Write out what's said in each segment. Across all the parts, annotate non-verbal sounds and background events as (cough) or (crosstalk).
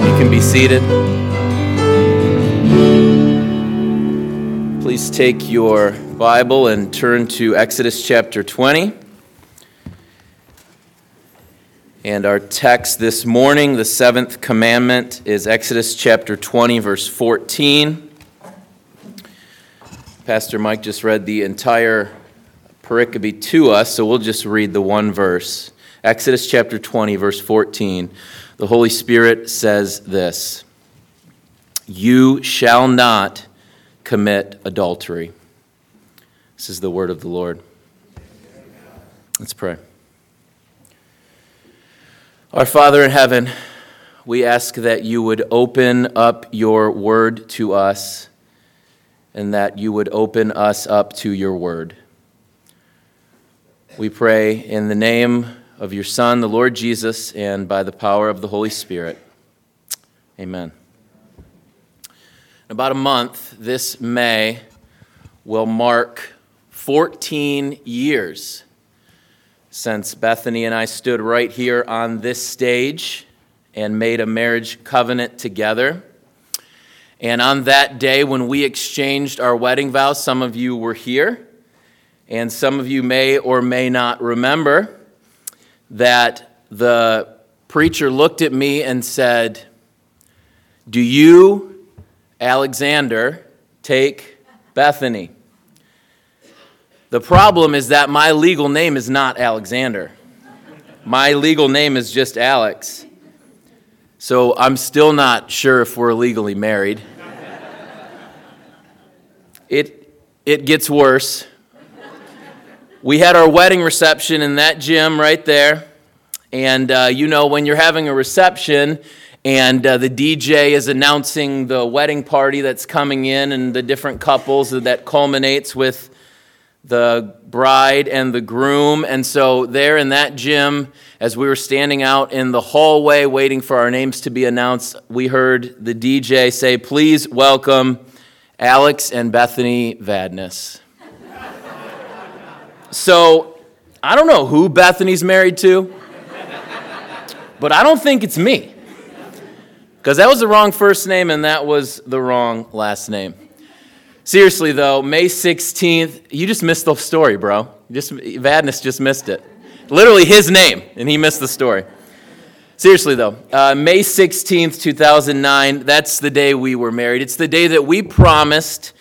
You can be seated. Please take your Bible and turn to Exodus chapter 20. And our text this morning, the seventh commandment, is Exodus chapter 20, verse 14. Pastor Mike just read the entire pericope to us, so we'll just read the one verse. Exodus chapter 20, verse 14. The Holy Spirit says this You shall not commit adultery. This is the word of the Lord. Let's pray. Our Father in heaven, we ask that you would open up your word to us and that you would open us up to your word. We pray in the name of your Son, the Lord Jesus, and by the power of the Holy Spirit. Amen. In about a month, this May will mark 14 years since Bethany and I stood right here on this stage and made a marriage covenant together. And on that day, when we exchanged our wedding vows, some of you were here, and some of you may or may not remember that the preacher looked at me and said, Do you, Alexander, take Bethany? The problem is that my legal name is not Alexander. My legal name is just Alex. So I'm still not sure if we're legally married. It, it gets worse. We had our wedding reception in that gym right there. And uh, you know, when you're having a reception and uh, the DJ is announcing the wedding party that's coming in and the different couples that culminates with the bride and the groom. And so, there in that gym, as we were standing out in the hallway waiting for our names to be announced, we heard the DJ say, Please welcome Alex and Bethany Vadnais. So, I don't know who Bethany's married to, but I don't think it's me. Because that was the wrong first name and that was the wrong last name. Seriously, though, May 16th, you just missed the story, bro. Just, Vadnais just missed it. Literally his name, and he missed the story. Seriously, though, uh, May 16th, 2009, that's the day we were married. It's the day that we promised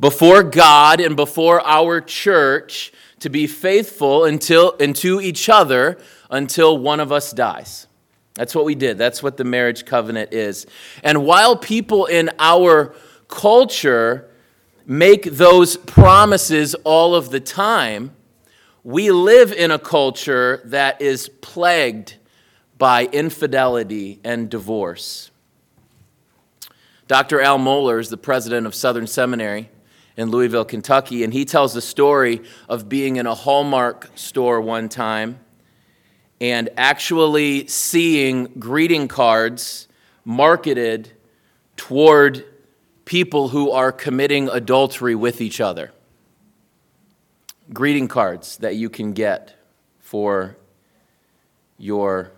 before God and before our church to be faithful until, and to each other until one of us dies. That's what we did. That's what the marriage covenant is. And while people in our culture make those promises all of the time, we live in a culture that is plagued by infidelity and divorce. Dr. Al Mohler is the president of Southern Seminary in Louisville, Kentucky, and he tells the story of being in a Hallmark store one time and actually seeing greeting cards marketed toward people who are committing adultery with each other. Greeting cards that you can get for your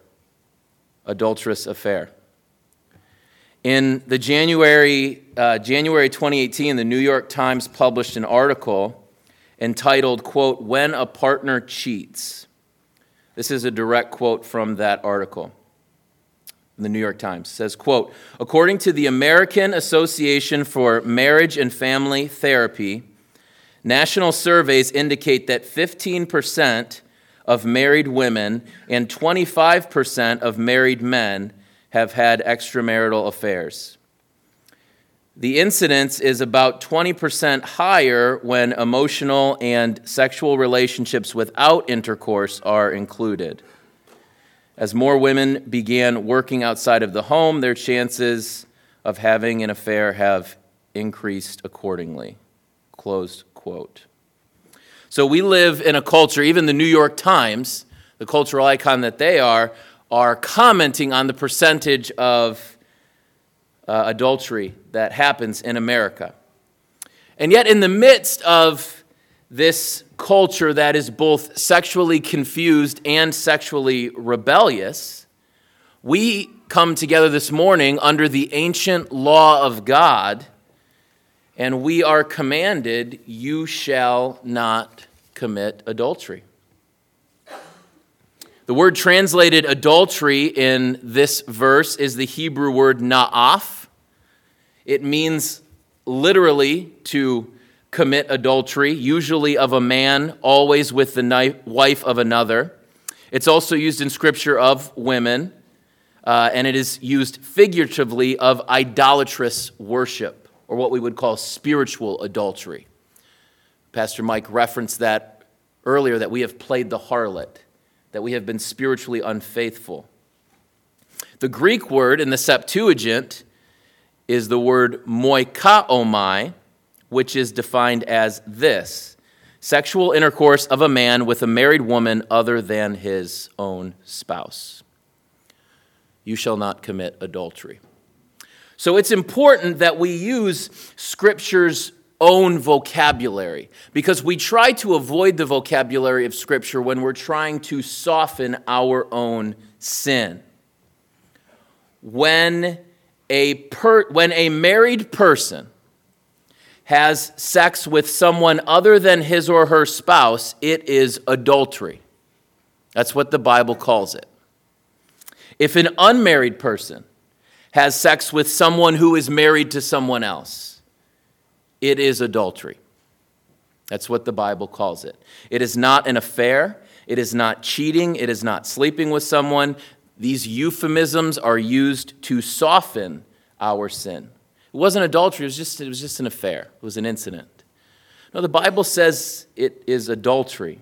adulterous affair. In the January, uh, January 2018, the New York Times published an article entitled, quote, When a Partner Cheats. This is a direct quote from that article the New York Times says, quote, according to the American Association for Marriage and Family Therapy, national surveys indicate that 15% of married women and 25% of married men have had extramarital affairs. The incidence is about 20% higher when emotional and sexual relationships without intercourse are included. As more women began working outside of the home, their chances of having an affair have increased accordingly. Close quote. So we live in a culture, even the New York Times, the cultural icon that they are, are commenting on the percentage of uh, adultery that happens in America. And yet, in the midst of this culture that is both sexually confused and sexually rebellious, we come together this morning under the ancient law of God, and we are commanded, You shall not commit adultery. The word translated adultery in this verse is the Hebrew word na'af. It means literally to commit adultery, usually of a man, always with the wife of another. It's also used in Scripture of women, uh, and it is used figuratively of idolatrous worship, or what we would call spiritual adultery. Pastor Mike referenced that earlier that we have played the harlot that we have been spiritually unfaithful. The Greek word in the Septuagint is the word moikaomai, which is defined as this sexual intercourse of a man with a married woman other than his own spouse. You shall not commit adultery. So it's important that we use Scripture's own vocabulary because we try to avoid the vocabulary of Scripture when we're trying to soften our own sin. When a, per, when a married person has sex with someone other than his or her spouse, it is adultery. That's what the Bible calls it. If an unmarried person has sex with someone who is married to someone else, it is adultery. That's what the Bible calls it. It is not an affair, it is not cheating, it is not sleeping with someone. These euphemisms are used to soften our sin. It wasn't adultery, it was just, it was just an affair, it was an incident. No, the Bible says it is adultery.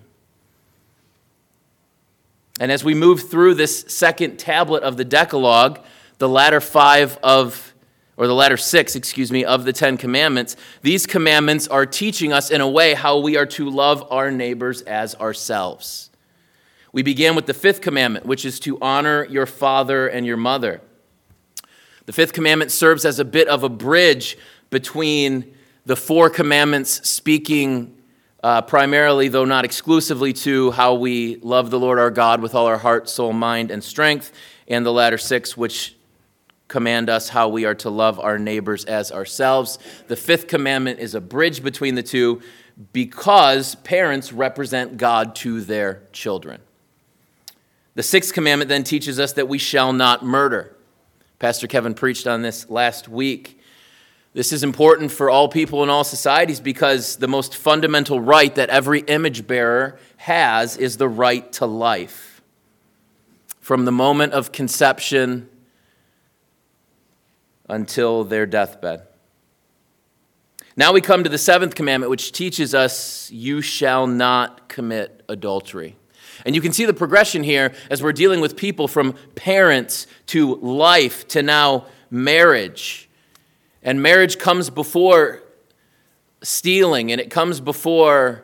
And as we move through this second tablet of the Decalogue, the latter five of or the latter six, excuse me, of the Ten Commandments, these commandments are teaching us in a way how we are to love our neighbors as ourselves. We began with the fifth commandment, which is to honor your father and your mother. The fifth commandment serves as a bit of a bridge between the four commandments, speaking uh, primarily, though not exclusively, to how we love the Lord our God with all our heart, soul, mind, and strength, and the latter six, which command us how we are to love our neighbors as ourselves. The fifth commandment is a bridge between the two because parents represent God to their children. The sixth commandment then teaches us that we shall not murder. Pastor Kevin preached on this last week. This is important for all people in all societies because the most fundamental right that every image bearer has is the right to life. From the moment of conception until their deathbed. Now we come to the seventh commandment, which teaches us, You shall not commit adultery. And you can see the progression here as we're dealing with people from parents to life to now marriage. And marriage comes before stealing, and it comes before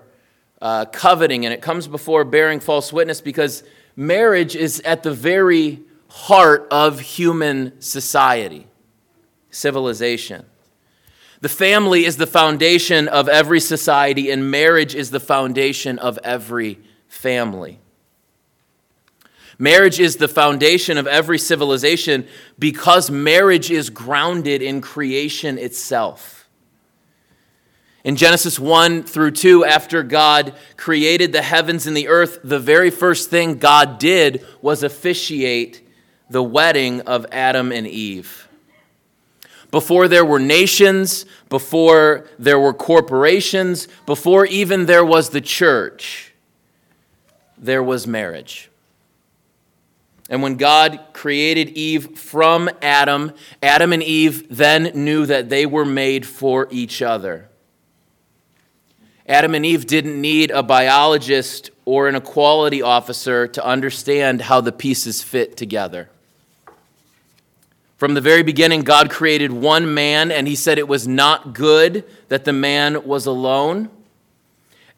uh, coveting, and it comes before bearing false witness because marriage is at the very heart of human society civilization. The family is the foundation of every society, and marriage is the foundation of every family. Marriage is the foundation of every civilization because marriage is grounded in creation itself. In Genesis 1 through 2, after God created the heavens and the earth, the very first thing God did was officiate the wedding of Adam and Eve. Before there were nations, before there were corporations, before even there was the church, there was marriage. And when God created Eve from Adam, Adam and Eve then knew that they were made for each other. Adam and Eve didn't need a biologist or an equality officer to understand how the pieces fit together. From the very beginning, God created one man, and he said it was not good that the man was alone.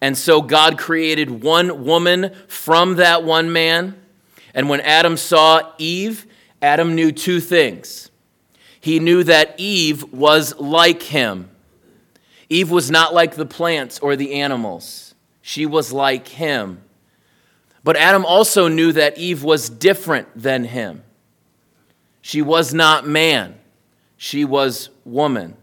And so God created one woman from that one man. And when Adam saw Eve, Adam knew two things. He knew that Eve was like him. Eve was not like the plants or the animals, she was like him. But Adam also knew that Eve was different than him. She was not man, she was woman.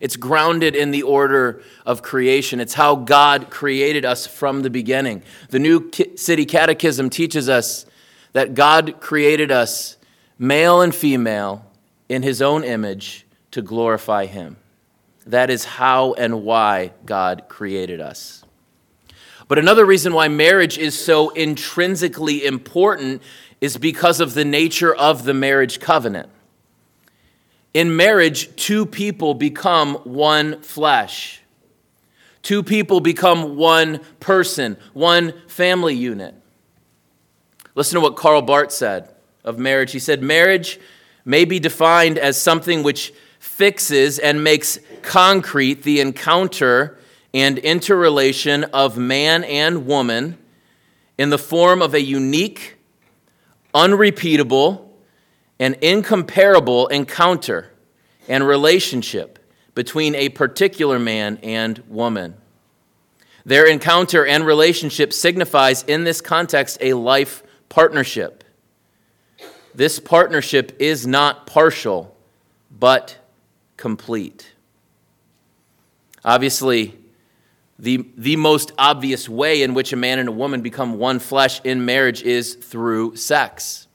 It's grounded in the order of creation. It's how God created us from the beginning. The New City Catechism teaches us that God created us male and female in his own image to glorify him. That is how and why God created us. But another reason why marriage is so intrinsically important is because of the nature of the marriage covenant. In marriage, two people become one flesh. Two people become one person, one family unit. Listen to what Karl Barth said of marriage. He said, Marriage may be defined as something which fixes and makes concrete the encounter and interrelation of man and woman in the form of a unique, unrepeatable, and incomparable encounter and relationship between a particular man and woman. Their encounter and relationship signifies, in this context, a life partnership. This partnership is not partial, but complete. Obviously, the, the most obvious way in which a man and a woman become one flesh in marriage is through sex.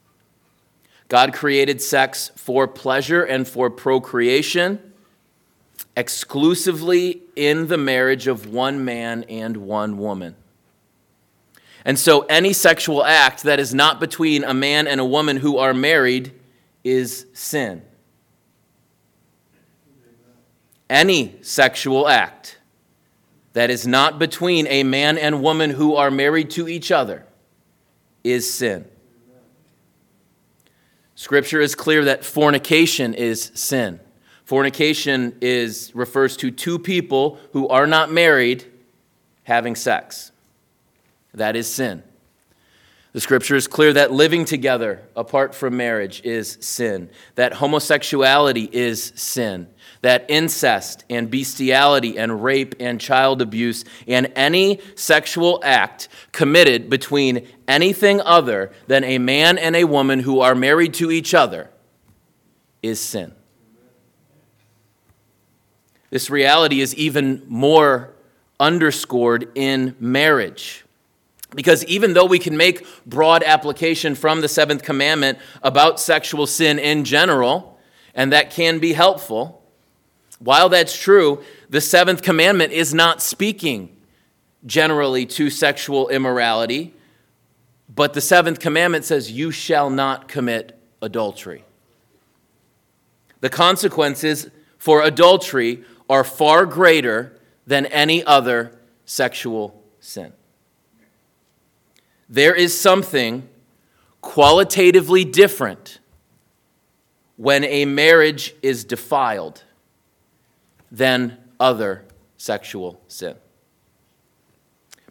God created sex for pleasure and for procreation exclusively in the marriage of one man and one woman. And so, any sexual act that is not between a man and a woman who are married is sin. Any sexual act that is not between a man and woman who are married to each other is sin. Scripture is clear that fornication is sin. Fornication is refers to two people who are not married having sex. That is sin. The scripture is clear that living together apart from marriage is sin, that homosexuality is sin, that incest and bestiality and rape and child abuse and any sexual act committed between anything other than a man and a woman who are married to each other is sin. This reality is even more underscored in marriage. Because even though we can make broad application from the seventh commandment about sexual sin in general, and that can be helpful, while that's true, the seventh commandment is not speaking generally to sexual immorality, but the seventh commandment says, You shall not commit adultery. The consequences for adultery are far greater than any other sexual sin there is something qualitatively different when a marriage is defiled than other sexual sin.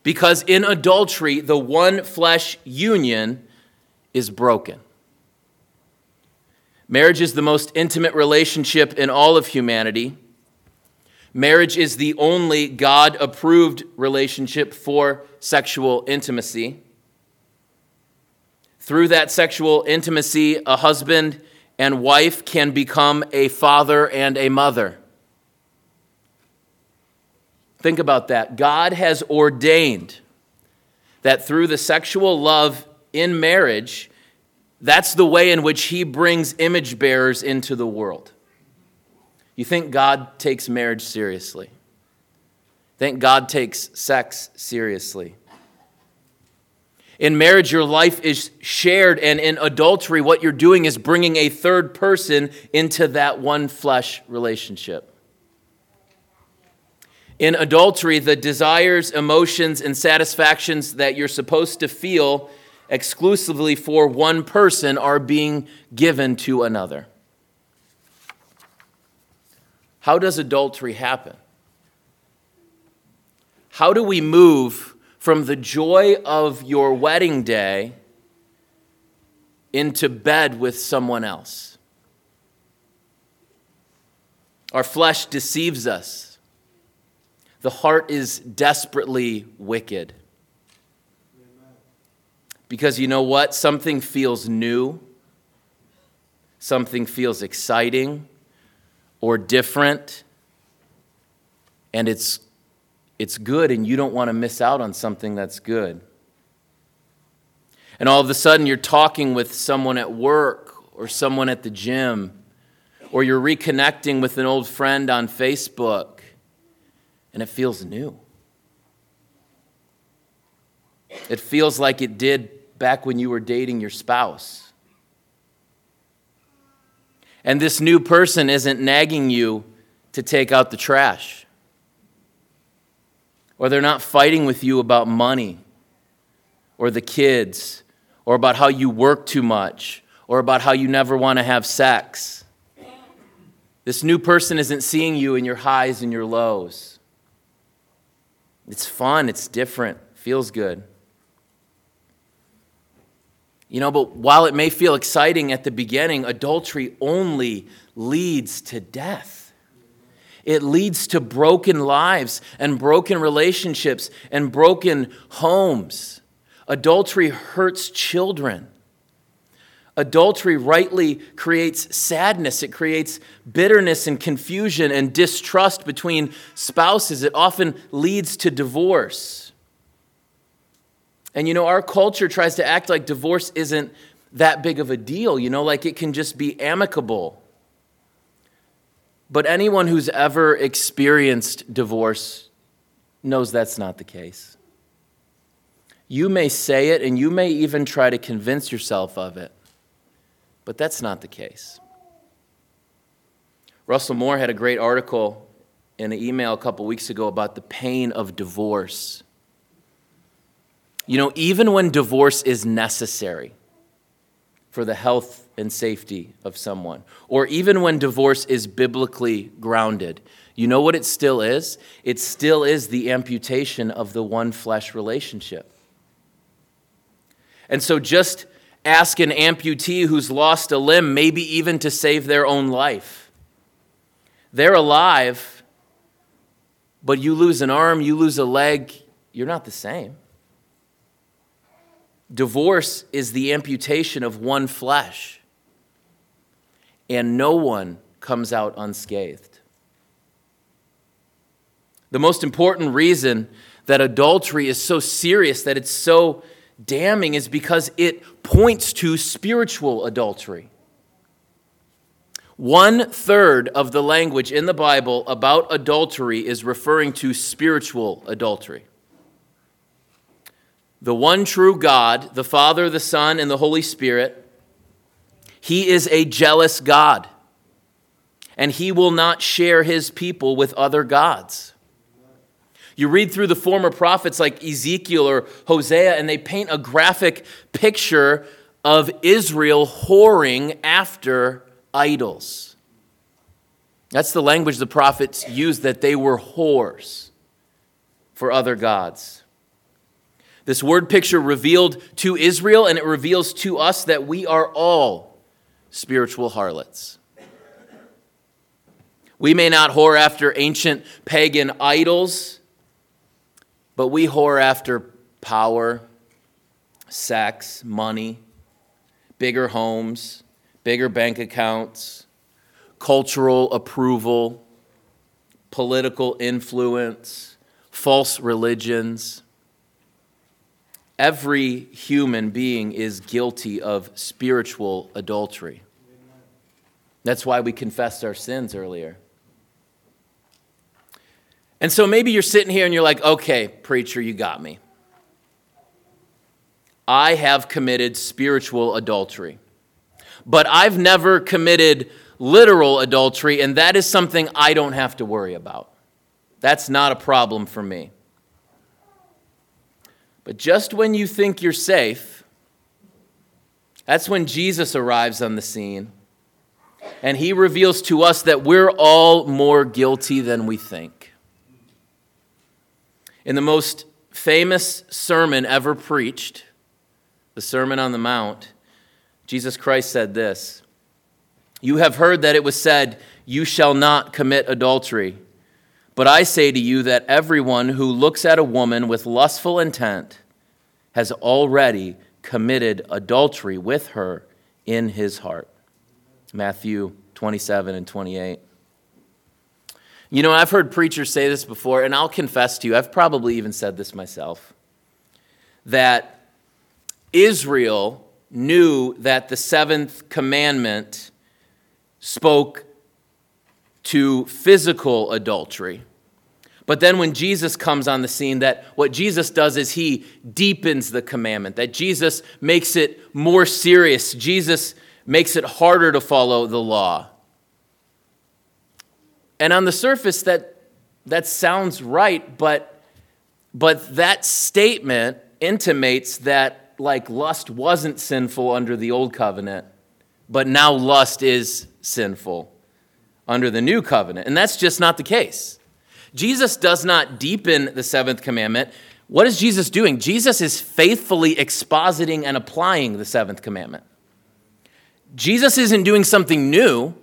Because in adultery, the one flesh union is broken. Marriage is the most intimate relationship in all of humanity. Marriage is the only God approved relationship for sexual intimacy. Through that sexual intimacy, a husband and wife can become a father and a mother. Think about that. God has ordained that through the sexual love in marriage, that's the way in which He brings image bearers into the world. You think God takes marriage seriously? Think God takes sex seriously? In marriage, your life is shared, and in adultery, what you're doing is bringing a third person into that one flesh relationship. In adultery, the desires, emotions, and satisfactions that you're supposed to feel exclusively for one person are being given to another. How does adultery happen? How do we move from the joy of your wedding day into bed with someone else. Our flesh deceives us. The heart is desperately wicked. Because you know what? Something feels new something feels exciting or different, and it's, it's good, and you don't want to miss out on something that's good. And all of a sudden, you're talking with someone at work or someone at the gym, or you're reconnecting with an old friend on Facebook, and it feels new. It feels like it did back when you were dating your spouse. And this new person isn't nagging you to take out the trash. Or they're not fighting with you about money or the kids or about how you work too much or about how you never want to have sex. This new person isn't seeing you in your highs and your lows. It's fun, it's different, feels good. You know, but while it may feel exciting at the beginning, adultery only leads to death. It leads to broken lives and broken relationships and broken homes. Adultery hurts children. Adultery rightly creates sadness. It creates bitterness and confusion and distrust between spouses. It often leads to divorce. And you know, our culture tries to act like divorce isn't that big of a deal, you know, like it can just be amicable. But anyone who's ever experienced divorce knows that's not the case. You may say it and you may even try to convince yourself of it, but that's not the case. Russell Moore had a great article in an email a couple weeks ago about the pain of divorce. You know, even when divorce is necessary for the health and safety of someone, or even when divorce is biblically grounded, you know what it still is? It still is the amputation of the one flesh relationship. And so just ask an amputee who's lost a limb, maybe even to save their own life. They're alive, but you lose an arm, you lose a leg, you're not the same. Divorce is the amputation of one flesh, and no one comes out unscathed. The most important reason that adultery is so serious, that it's so damning, is because it points to spiritual adultery. One third of the language in the Bible about adultery is referring to spiritual adultery the one true God, the Father, the Son, and the Holy Spirit, He is a jealous God, and He will not share His people with other gods. You read through the former prophets like Ezekiel or Hosea, and they paint a graphic picture of Israel whoring after idols. That's the language the prophets used, that they were whores for other gods. This word picture revealed to Israel, and it reveals to us that we are all spiritual harlots. We may not whore after ancient pagan idols, but we whore after power, sex, money, bigger homes, bigger bank accounts, cultural approval, political influence, false religions. Every human being is guilty of spiritual adultery. That's why we confessed our sins earlier. And so maybe you're sitting here and you're like, okay, preacher, you got me. I have committed spiritual adultery, but I've never committed literal adultery, and that is something I don't have to worry about. That's not a problem for me. But just when you think you're safe, that's when Jesus arrives on the scene. And he reveals to us that we're all more guilty than we think. In the most famous sermon ever preached, the Sermon on the Mount, Jesus Christ said this You have heard that it was said, You shall not commit adultery. But I say to you that everyone who looks at a woman with lustful intent has already committed adultery with her in his heart. Matthew 27 and 28. You know, I've heard preachers say this before, and I'll confess to you, I've probably even said this myself, that Israel knew that the seventh commandment spoke to physical adultery. But then when Jesus comes on the scene, that what Jesus does is he deepens the commandment, that Jesus makes it more serious. Jesus makes it harder to follow the law. And on the surface, that, that sounds right, but, but that statement intimates that like lust wasn't sinful under the old covenant, but now lust is sinful under the new covenant. And that's just not the case. Jesus does not deepen the seventh commandment. What is Jesus doing? Jesus is faithfully expositing and applying the seventh commandment. Jesus isn't doing something new.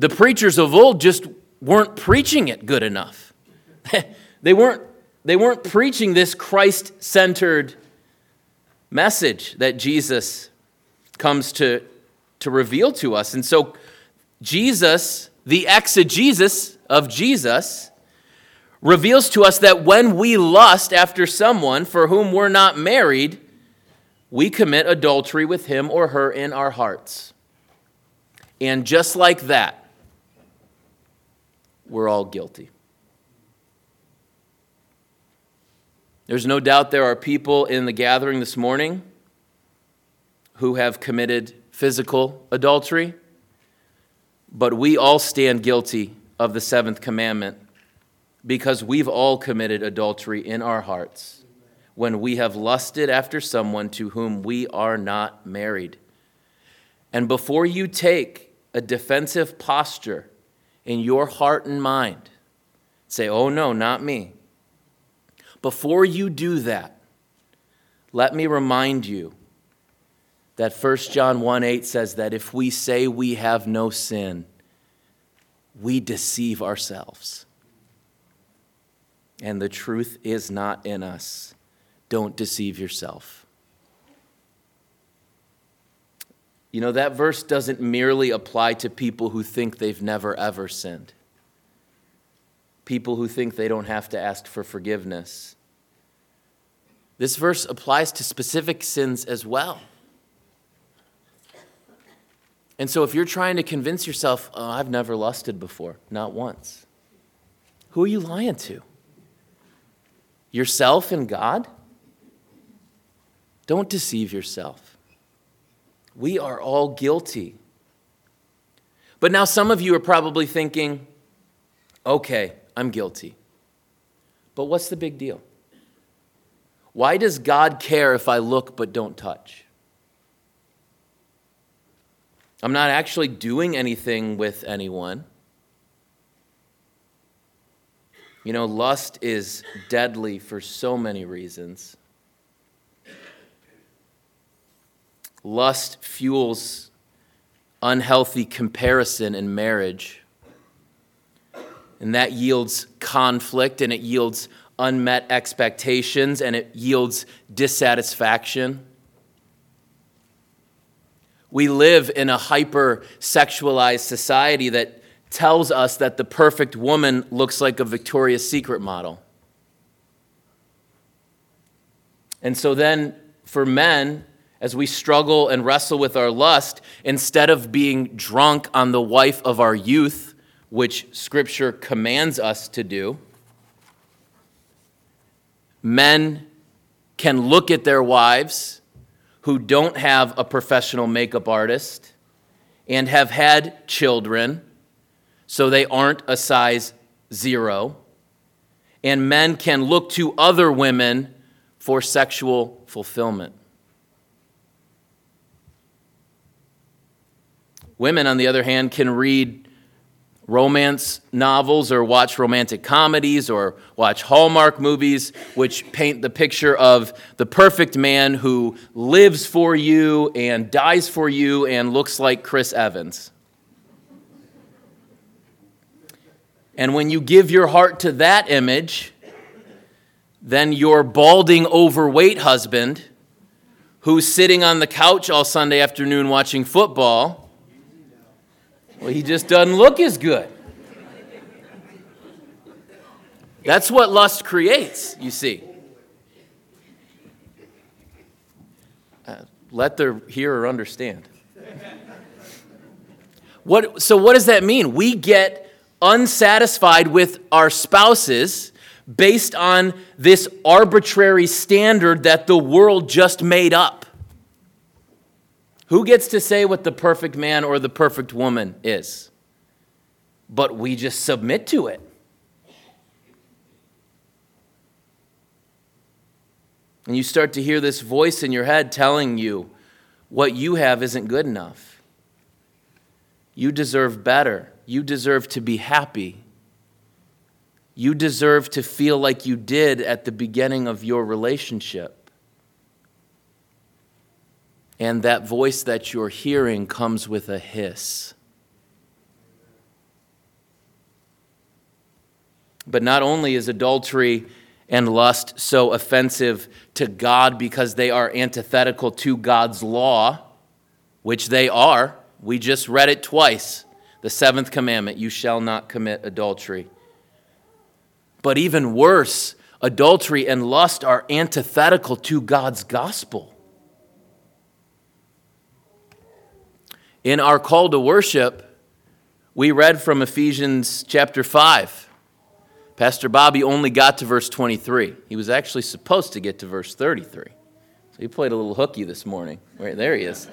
The preachers of old just weren't preaching it good enough. (laughs) they, weren't, they weren't preaching this Christ centered message that Jesus comes to, to reveal to us. And so, Jesus, the exegesis of Jesus, reveals to us that when we lust after someone for whom we're not married, we commit adultery with him or her in our hearts. And just like that, we're all guilty. There's no doubt there are people in the gathering this morning who have committed physical adultery, but we all stand guilty of the seventh commandment because we've all committed adultery in our hearts when we have lusted after someone to whom we are not married. And before you take a defensive posture in your heart and mind. Say, oh no, not me. Before you do that, let me remind you that 1 John 1 8 says that if we say we have no sin, we deceive ourselves. And the truth is not in us. Don't deceive yourself. You know, that verse doesn't merely apply to people who think they've never ever sinned, people who think they don't have to ask for forgiveness. This verse applies to specific sins as well. And so, if you're trying to convince yourself, oh, I've never lusted before, not once, who are you lying to? Yourself and God? Don't deceive yourself. We are all guilty. But now some of you are probably thinking, okay, I'm guilty. But what's the big deal? Why does God care if I look but don't touch? I'm not actually doing anything with anyone. You know, lust is deadly for so many reasons. Lust fuels unhealthy comparison in marriage. And that yields conflict and it yields unmet expectations and it yields dissatisfaction. We live in a hyper sexualized society that tells us that the perfect woman looks like a Victoria's Secret model. And so then, for men, as we struggle and wrestle with our lust, instead of being drunk on the wife of our youth, which Scripture commands us to do, men can look at their wives who don't have a professional makeup artist and have had children, so they aren't a size zero. And men can look to other women for sexual fulfillment. Women, on the other hand, can read romance novels or watch romantic comedies or watch Hallmark movies, which paint the picture of the perfect man who lives for you and dies for you and looks like Chris Evans. And when you give your heart to that image, then your balding, overweight husband, who's sitting on the couch all Sunday afternoon watching football, Well, he just doesn't look as good. That's what lust creates, you see. Uh, let the hearer understand. What, so, what does that mean? We get unsatisfied with our spouses based on this arbitrary standard that the world just made up. Who gets to say what the perfect man or the perfect woman is? But we just submit to it. And you start to hear this voice in your head telling you what you have isn't good enough. You deserve better. You deserve to be happy. You deserve to feel like you did at the beginning of your relationship. And that voice that you're hearing comes with a hiss. But not only is adultery and lust so offensive to God because they are antithetical to God's law, which they are. We just read it twice. The seventh commandment you shall not commit adultery. But even worse, adultery and lust are antithetical to God's gospel. In our call to worship, we read from Ephesians chapter 5. Pastor Bobby only got to verse 23. He was actually supposed to get to verse 33. So he played a little hooky this morning. Right there he is.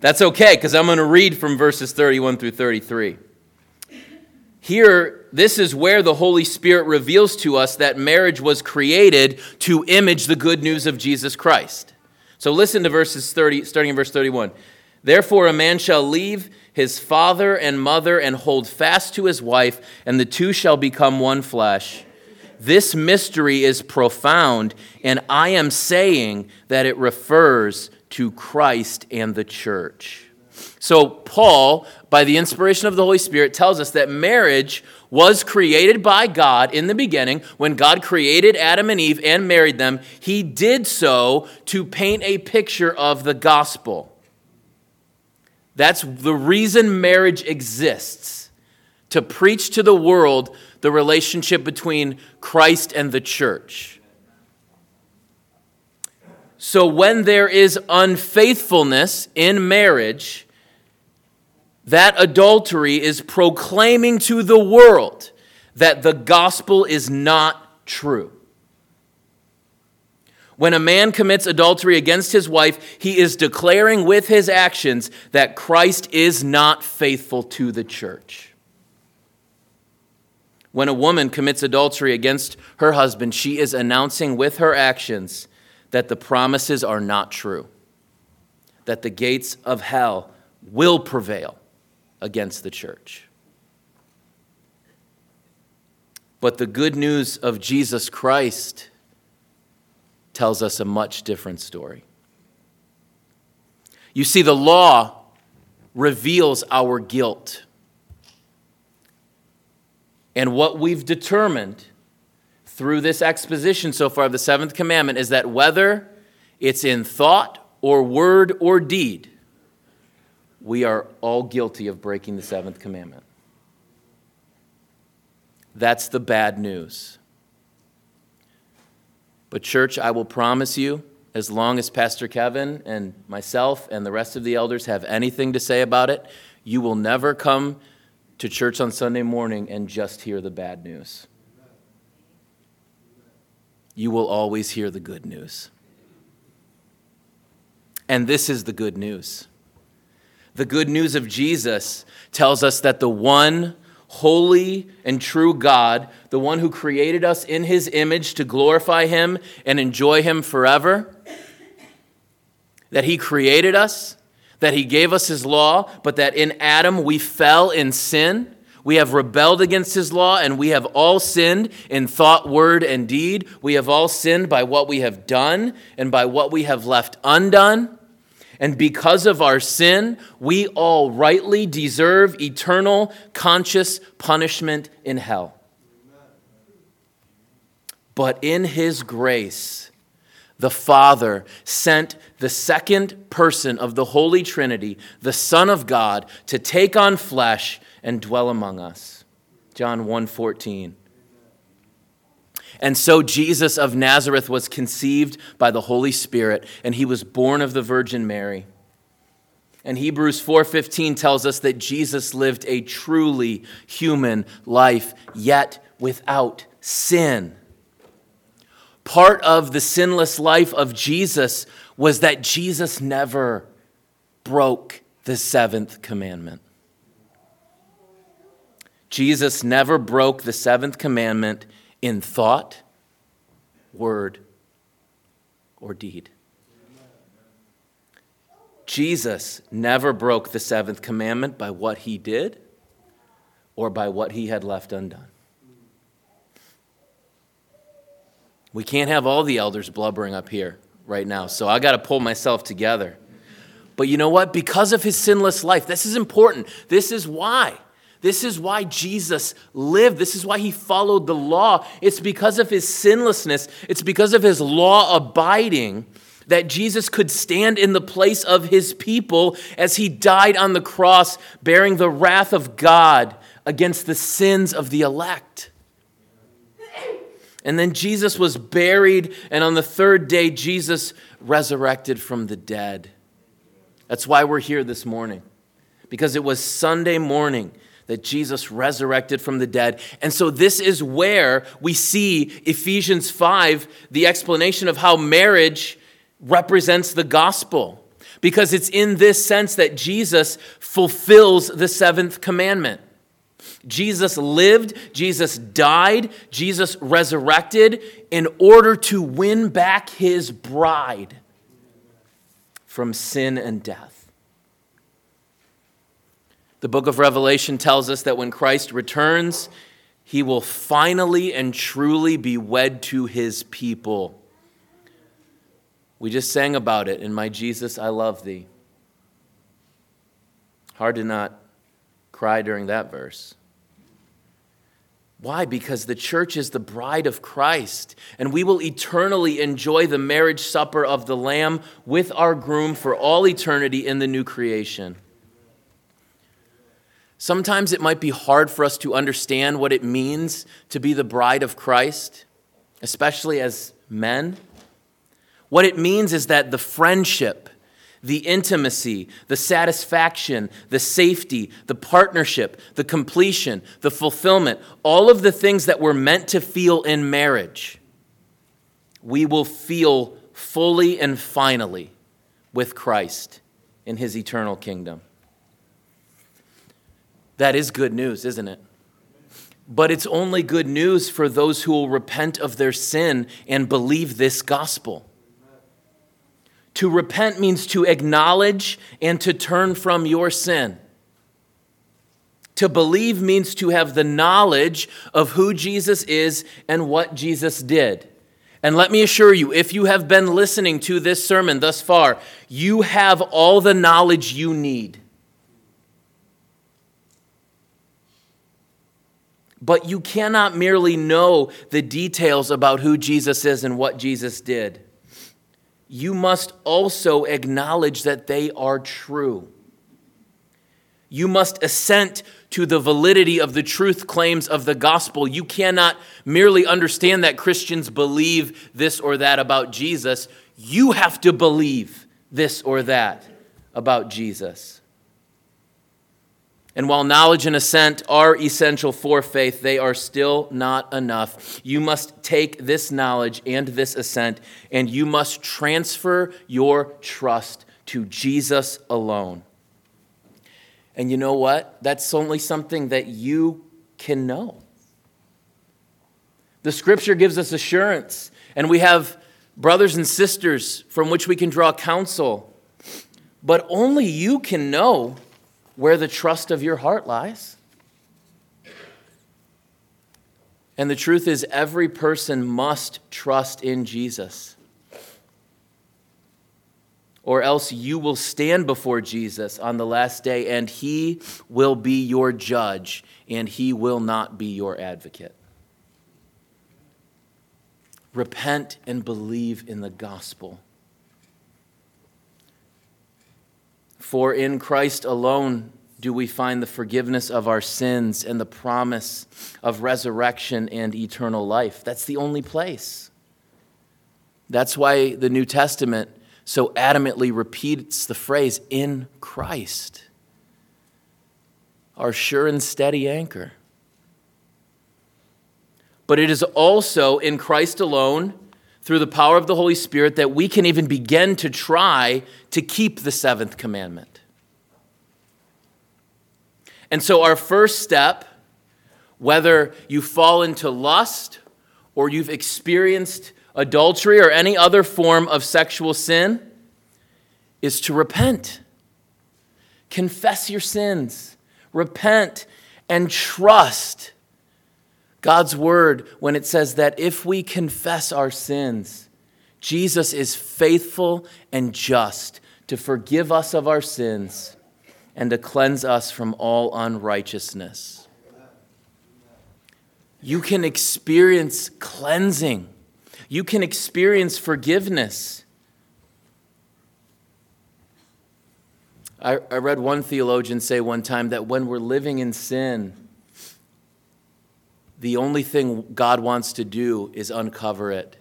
That's okay, because I'm going to read from verses 31 through 33. Here, this is where the Holy Spirit reveals to us that marriage was created to image the good news of Jesus Christ. So listen to verses 30, starting in verse 31. Therefore, a man shall leave his father and mother and hold fast to his wife, and the two shall become one flesh. This mystery is profound, and I am saying that it refers to Christ and the church. So, Paul, by the inspiration of the Holy Spirit, tells us that marriage was created by God in the beginning. When God created Adam and Eve and married them, he did so to paint a picture of the gospel. That's the reason marriage exists to preach to the world the relationship between Christ and the church. So when there is unfaithfulness in marriage, that adultery is proclaiming to the world that the gospel is not true. When a man commits adultery against his wife, he is declaring with his actions that Christ is not faithful to the church. When a woman commits adultery against her husband, she is announcing with her actions that the promises are not true, that the gates of hell will prevail against the church. But the good news of Jesus Christ tells us a much different story. You see, the law reveals our guilt. And what we've determined through this exposition so far of the seventh commandment is that whether it's in thought or word or deed, we are all guilty of breaking the seventh commandment. That's the bad news. But, church, I will promise you, as long as Pastor Kevin and myself and the rest of the elders have anything to say about it, you will never come to church on Sunday morning and just hear the bad news. You will always hear the good news. And this is the good news. The good news of Jesus tells us that the one holy and true God, the one who created us in his image to glorify him and enjoy him forever. That he created us, that he gave us his law, but that in Adam we fell in sin. We have rebelled against his law, and we have all sinned in thought, word, and deed. We have all sinned by what we have done and by what we have left undone. And because of our sin, we all rightly deserve eternal conscious punishment in hell. But in His grace, the Father sent the second person of the Holy Trinity, the Son of God, to take on flesh and dwell among us. John 1:14. And so Jesus of Nazareth was conceived by the Holy Spirit and he was born of the Virgin Mary. And Hebrews 4:15 tells us that Jesus lived a truly human life yet without sin. Part of the sinless life of Jesus was that Jesus never broke the seventh commandment. Jesus never broke the seventh commandment in thought, word, or deed. Jesus never broke the seventh commandment by what he did or by what he had left undone. We can't have all the elders blubbering up here right now, so I got to pull myself together. But you know what? Because of his sinless life, this is important. This is why. This is why Jesus lived. This is why he followed the law. It's because of his sinlessness, it's because of his law abiding that Jesus could stand in the place of his people as he died on the cross, bearing the wrath of God against the sins of the elect. And then Jesus was buried, and on the third day, Jesus resurrected from the dead. That's why we're here this morning, because it was Sunday morning that Jesus resurrected from the dead. And so, this is where we see Ephesians 5, the explanation of how marriage represents the gospel. Because it's in this sense that Jesus fulfills the seventh commandment. Jesus lived, Jesus died, Jesus resurrected in order to win back his bride from sin and death. The book of Revelation tells us that when Christ returns, he will finally and truly be wed to his people. We just sang about it in My Jesus, I Love Thee. Hard to not cry during that verse. Why? Because the church is the bride of Christ, and we will eternally enjoy the marriage supper of the Lamb with our groom for all eternity in the new creation. Sometimes it might be hard for us to understand what it means to be the bride of Christ, especially as men. What it means is that the friendship, the intimacy, the satisfaction, the safety, the partnership, the completion, the fulfillment, all of the things that we're meant to feel in marriage, we will feel fully and finally with Christ in his eternal kingdom. That is good news, isn't it? But it's only good news for those who will repent of their sin and believe this gospel. To repent means to acknowledge and to turn from your sin. To believe means to have the knowledge of who Jesus is and what Jesus did. And let me assure you, if you have been listening to this sermon thus far, you have all the knowledge you need. But you cannot merely know the details about who Jesus is and what Jesus did you must also acknowledge that they are true. You must assent to the validity of the truth claims of the gospel. You cannot merely understand that Christians believe this or that about Jesus. You have to believe this or that about Jesus. And while knowledge and assent are essential for faith, they are still not enough. You must take this knowledge and this assent, and you must transfer your trust to Jesus alone. And you know what? That's only something that you can know. The scripture gives us assurance, and we have brothers and sisters from which we can draw counsel. But only you can know where the trust of your heart lies. And the truth is, every person must trust in Jesus. Or else you will stand before Jesus on the last day, and he will be your judge, and he will not be your advocate. repent and believe in the gospel. For in Christ alone do we find the forgiveness of our sins and the promise of resurrection and eternal life. That's the only place. That's why the New Testament so adamantly repeats the phrase, in Christ, our sure and steady anchor. But it is also in Christ alone, through the power of the Holy Spirit, that we can even begin to try to keep the seventh commandment. And so, our first step, whether you fall into lust or you've experienced adultery or any other form of sexual sin, is to repent. Confess your sins, repent, and trust God's word when it says that if we confess our sins, Jesus is faithful and just to forgive us of our sins and to cleanse us from all unrighteousness. You can experience cleansing. You can experience forgiveness. I, I read one theologian say one time that when we're living in sin, the only thing God wants to do is uncover it.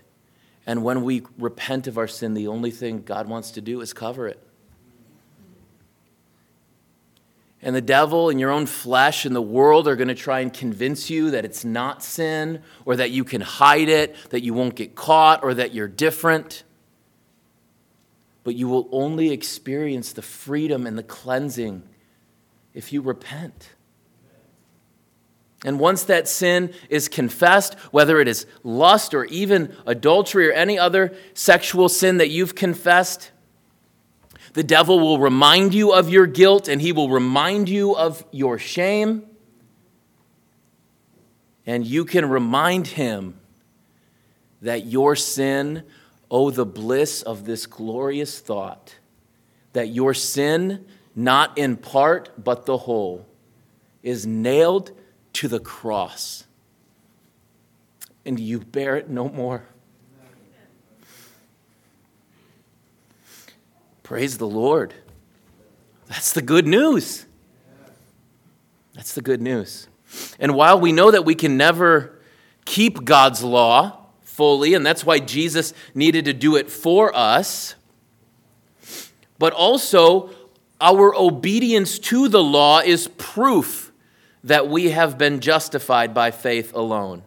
And when we repent of our sin, the only thing God wants to do is cover it. And the devil and your own flesh and the world are going to try and convince you that it's not sin or that you can hide it, that you won't get caught, or that you're different. But you will only experience the freedom and the cleansing if you repent. And once that sin is confessed, whether it is lust or even adultery or any other sexual sin that you've confessed, the devil will remind you of your guilt and he will remind you of your shame. And you can remind him that your sin, oh, the bliss of this glorious thought, that your sin, not in part, but the whole, is nailed to the cross. And you bear it no more. Praise the Lord. That's the good news. That's the good news. And while we know that we can never keep God's law fully, and that's why Jesus needed to do it for us, but also our obedience to the law is proof that we have been justified by faith alone.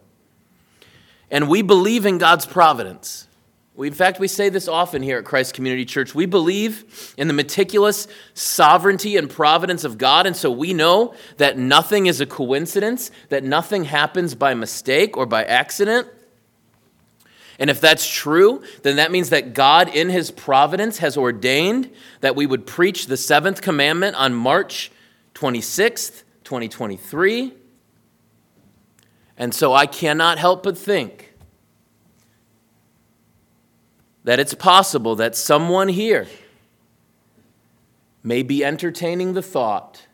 And we believe in God's providence. We, in fact, we say this often here at Christ Community Church. We believe in the meticulous sovereignty and providence of God, and so we know that nothing is a coincidence, that nothing happens by mistake or by accident. And if that's true, then that means that God, in His providence, has ordained that we would preach the seventh commandment on March 26th, 2023. And so I cannot help but think that it's possible that someone here may be entertaining the thought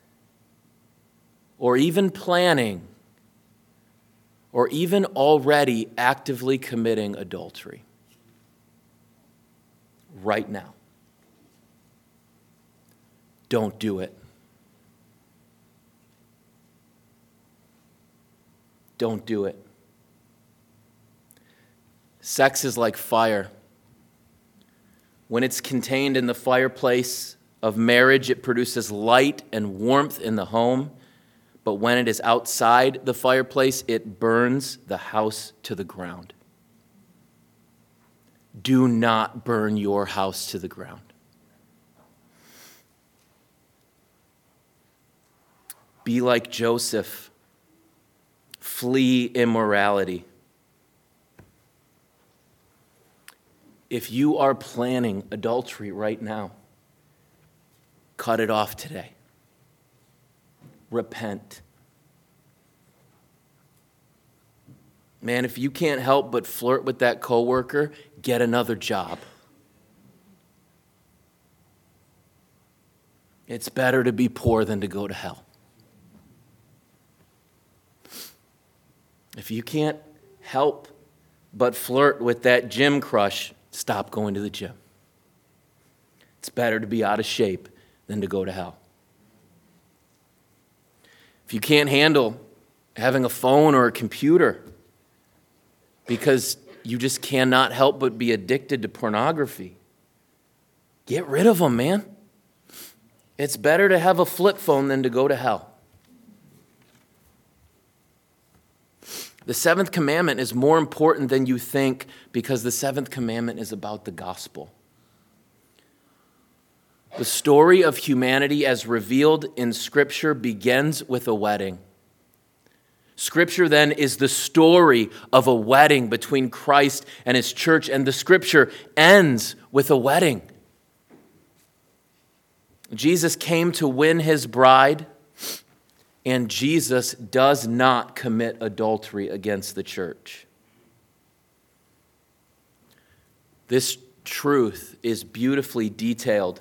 or even planning or even already actively committing adultery right now. Don't do it. Don't do it. Sex is like fire. When it's contained in the fireplace of marriage, it produces light and warmth in the home. But when it is outside the fireplace, it burns the house to the ground. Do not burn your house to the ground. Be like Joseph flee immorality. If you are planning adultery right now, cut it off today. Repent. Man, if you can't help but flirt with that coworker, get another job. It's better to be poor than to go to hell. If you can't help but flirt with that gym crush, stop going to the gym. It's better to be out of shape than to go to hell. If you can't handle having a phone or a computer because you just cannot help but be addicted to pornography, get rid of them, man. It's better to have a flip phone than to go to hell. The seventh commandment is more important than you think because the seventh commandment is about the gospel. The story of humanity as revealed in Scripture begins with a wedding. Scripture then is the story of a wedding between Christ and his church, and the Scripture ends with a wedding. Jesus came to win his bride, and Jesus does not commit adultery against the church. This truth is beautifully detailed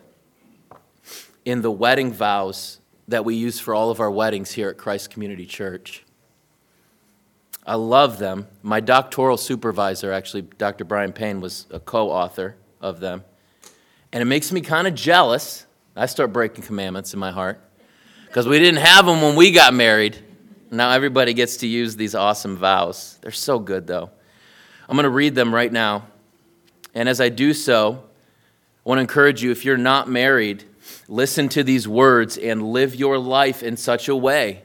in the wedding vows that we use for all of our weddings here at Christ Community Church. I love them. My doctoral supervisor, actually, Dr. Brian Payne, was a co author of them. And it makes me kind of jealous I start breaking commandments in my heart because we didn't have them when we got married. Now everybody gets to use these awesome vows. They're so good, though. I'm going to read them right now. And as I do so, I want to encourage you if you're not married, listen to these words and live your life in such a way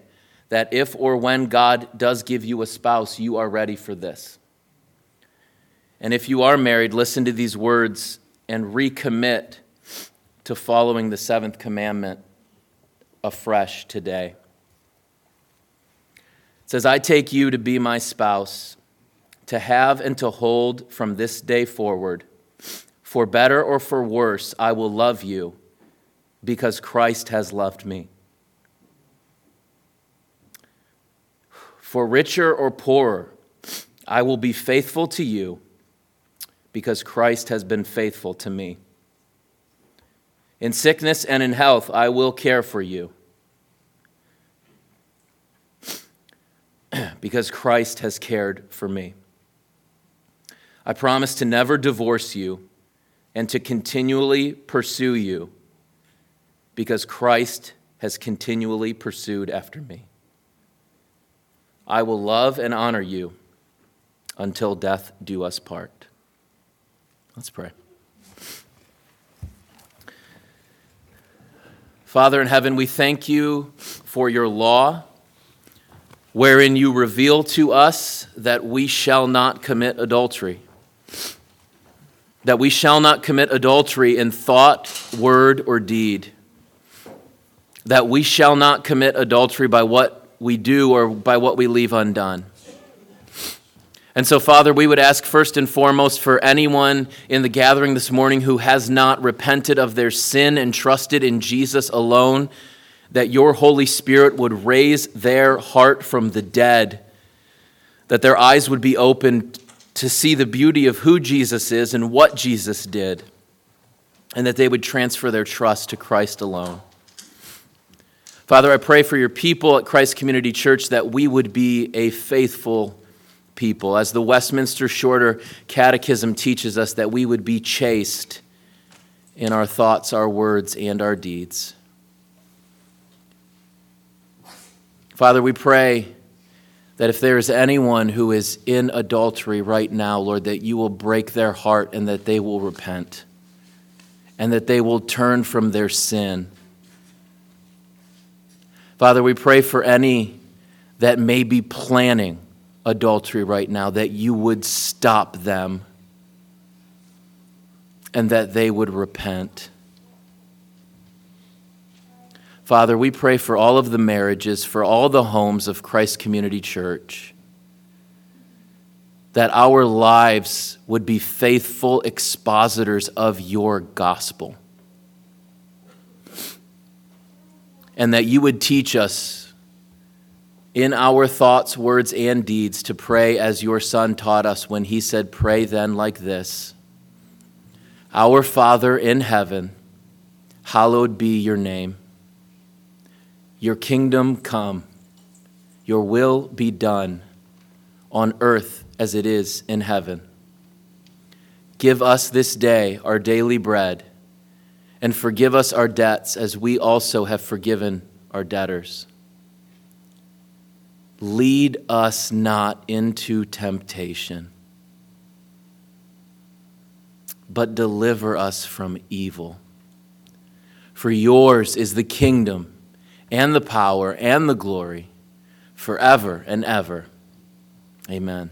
that if or when God does give you a spouse, you are ready for this. And if you are married, listen to these words and recommit to following the seventh commandment afresh today. It says, I take you to be my spouse, to have and to hold from this day forward. For better or for worse, I will love you because Christ has loved me. For richer or poorer, I will be faithful to you because Christ has been faithful to me. In sickness and in health, I will care for you. (clears throat) because Christ has cared for me. I promise to never divorce you and to continually pursue you because Christ has continually pursued after me. I will love and honor you until death do us part. Let's pray. Father in heaven, we thank you for your law, wherein you reveal to us that we shall not commit adultery. That we shall not commit adultery in thought, word, or deed. That we shall not commit adultery by what we do or by what we leave undone. And so, Father, we would ask first and foremost for anyone in the gathering this morning who has not repented of their sin and trusted in Jesus alone, that your Holy Spirit would raise their heart from the dead, that their eyes would be opened to see the beauty of who Jesus is and what Jesus did, and that they would transfer their trust to Christ alone. Father, I pray for your people at Christ Community Church that we would be a faithful people, as the Westminster Shorter Catechism teaches us, that we would be chaste in our thoughts, our words, and our deeds. Father, we pray that if there is anyone who is in adultery right now, Lord, that you will break their heart and that they will repent and that they will turn from their sin. Father, we pray for any that may be planning adultery right now, that you would stop them and that they would repent. Father, we pray for all of the marriages, for all the homes of Christ Community Church, that our lives would be faithful expositors of your gospel. And that you would teach us in our thoughts, words, and deeds to pray as your Son taught us when he said, Pray then like this Our Father in heaven, hallowed be your name. Your kingdom come, your will be done on earth as it is in heaven. Give us this day our daily bread, and forgive us our debts as we also have forgiven our debtors. Lead us not into temptation, but deliver us from evil. For yours is the kingdom, and the power, and the glory, forever and ever. Amen.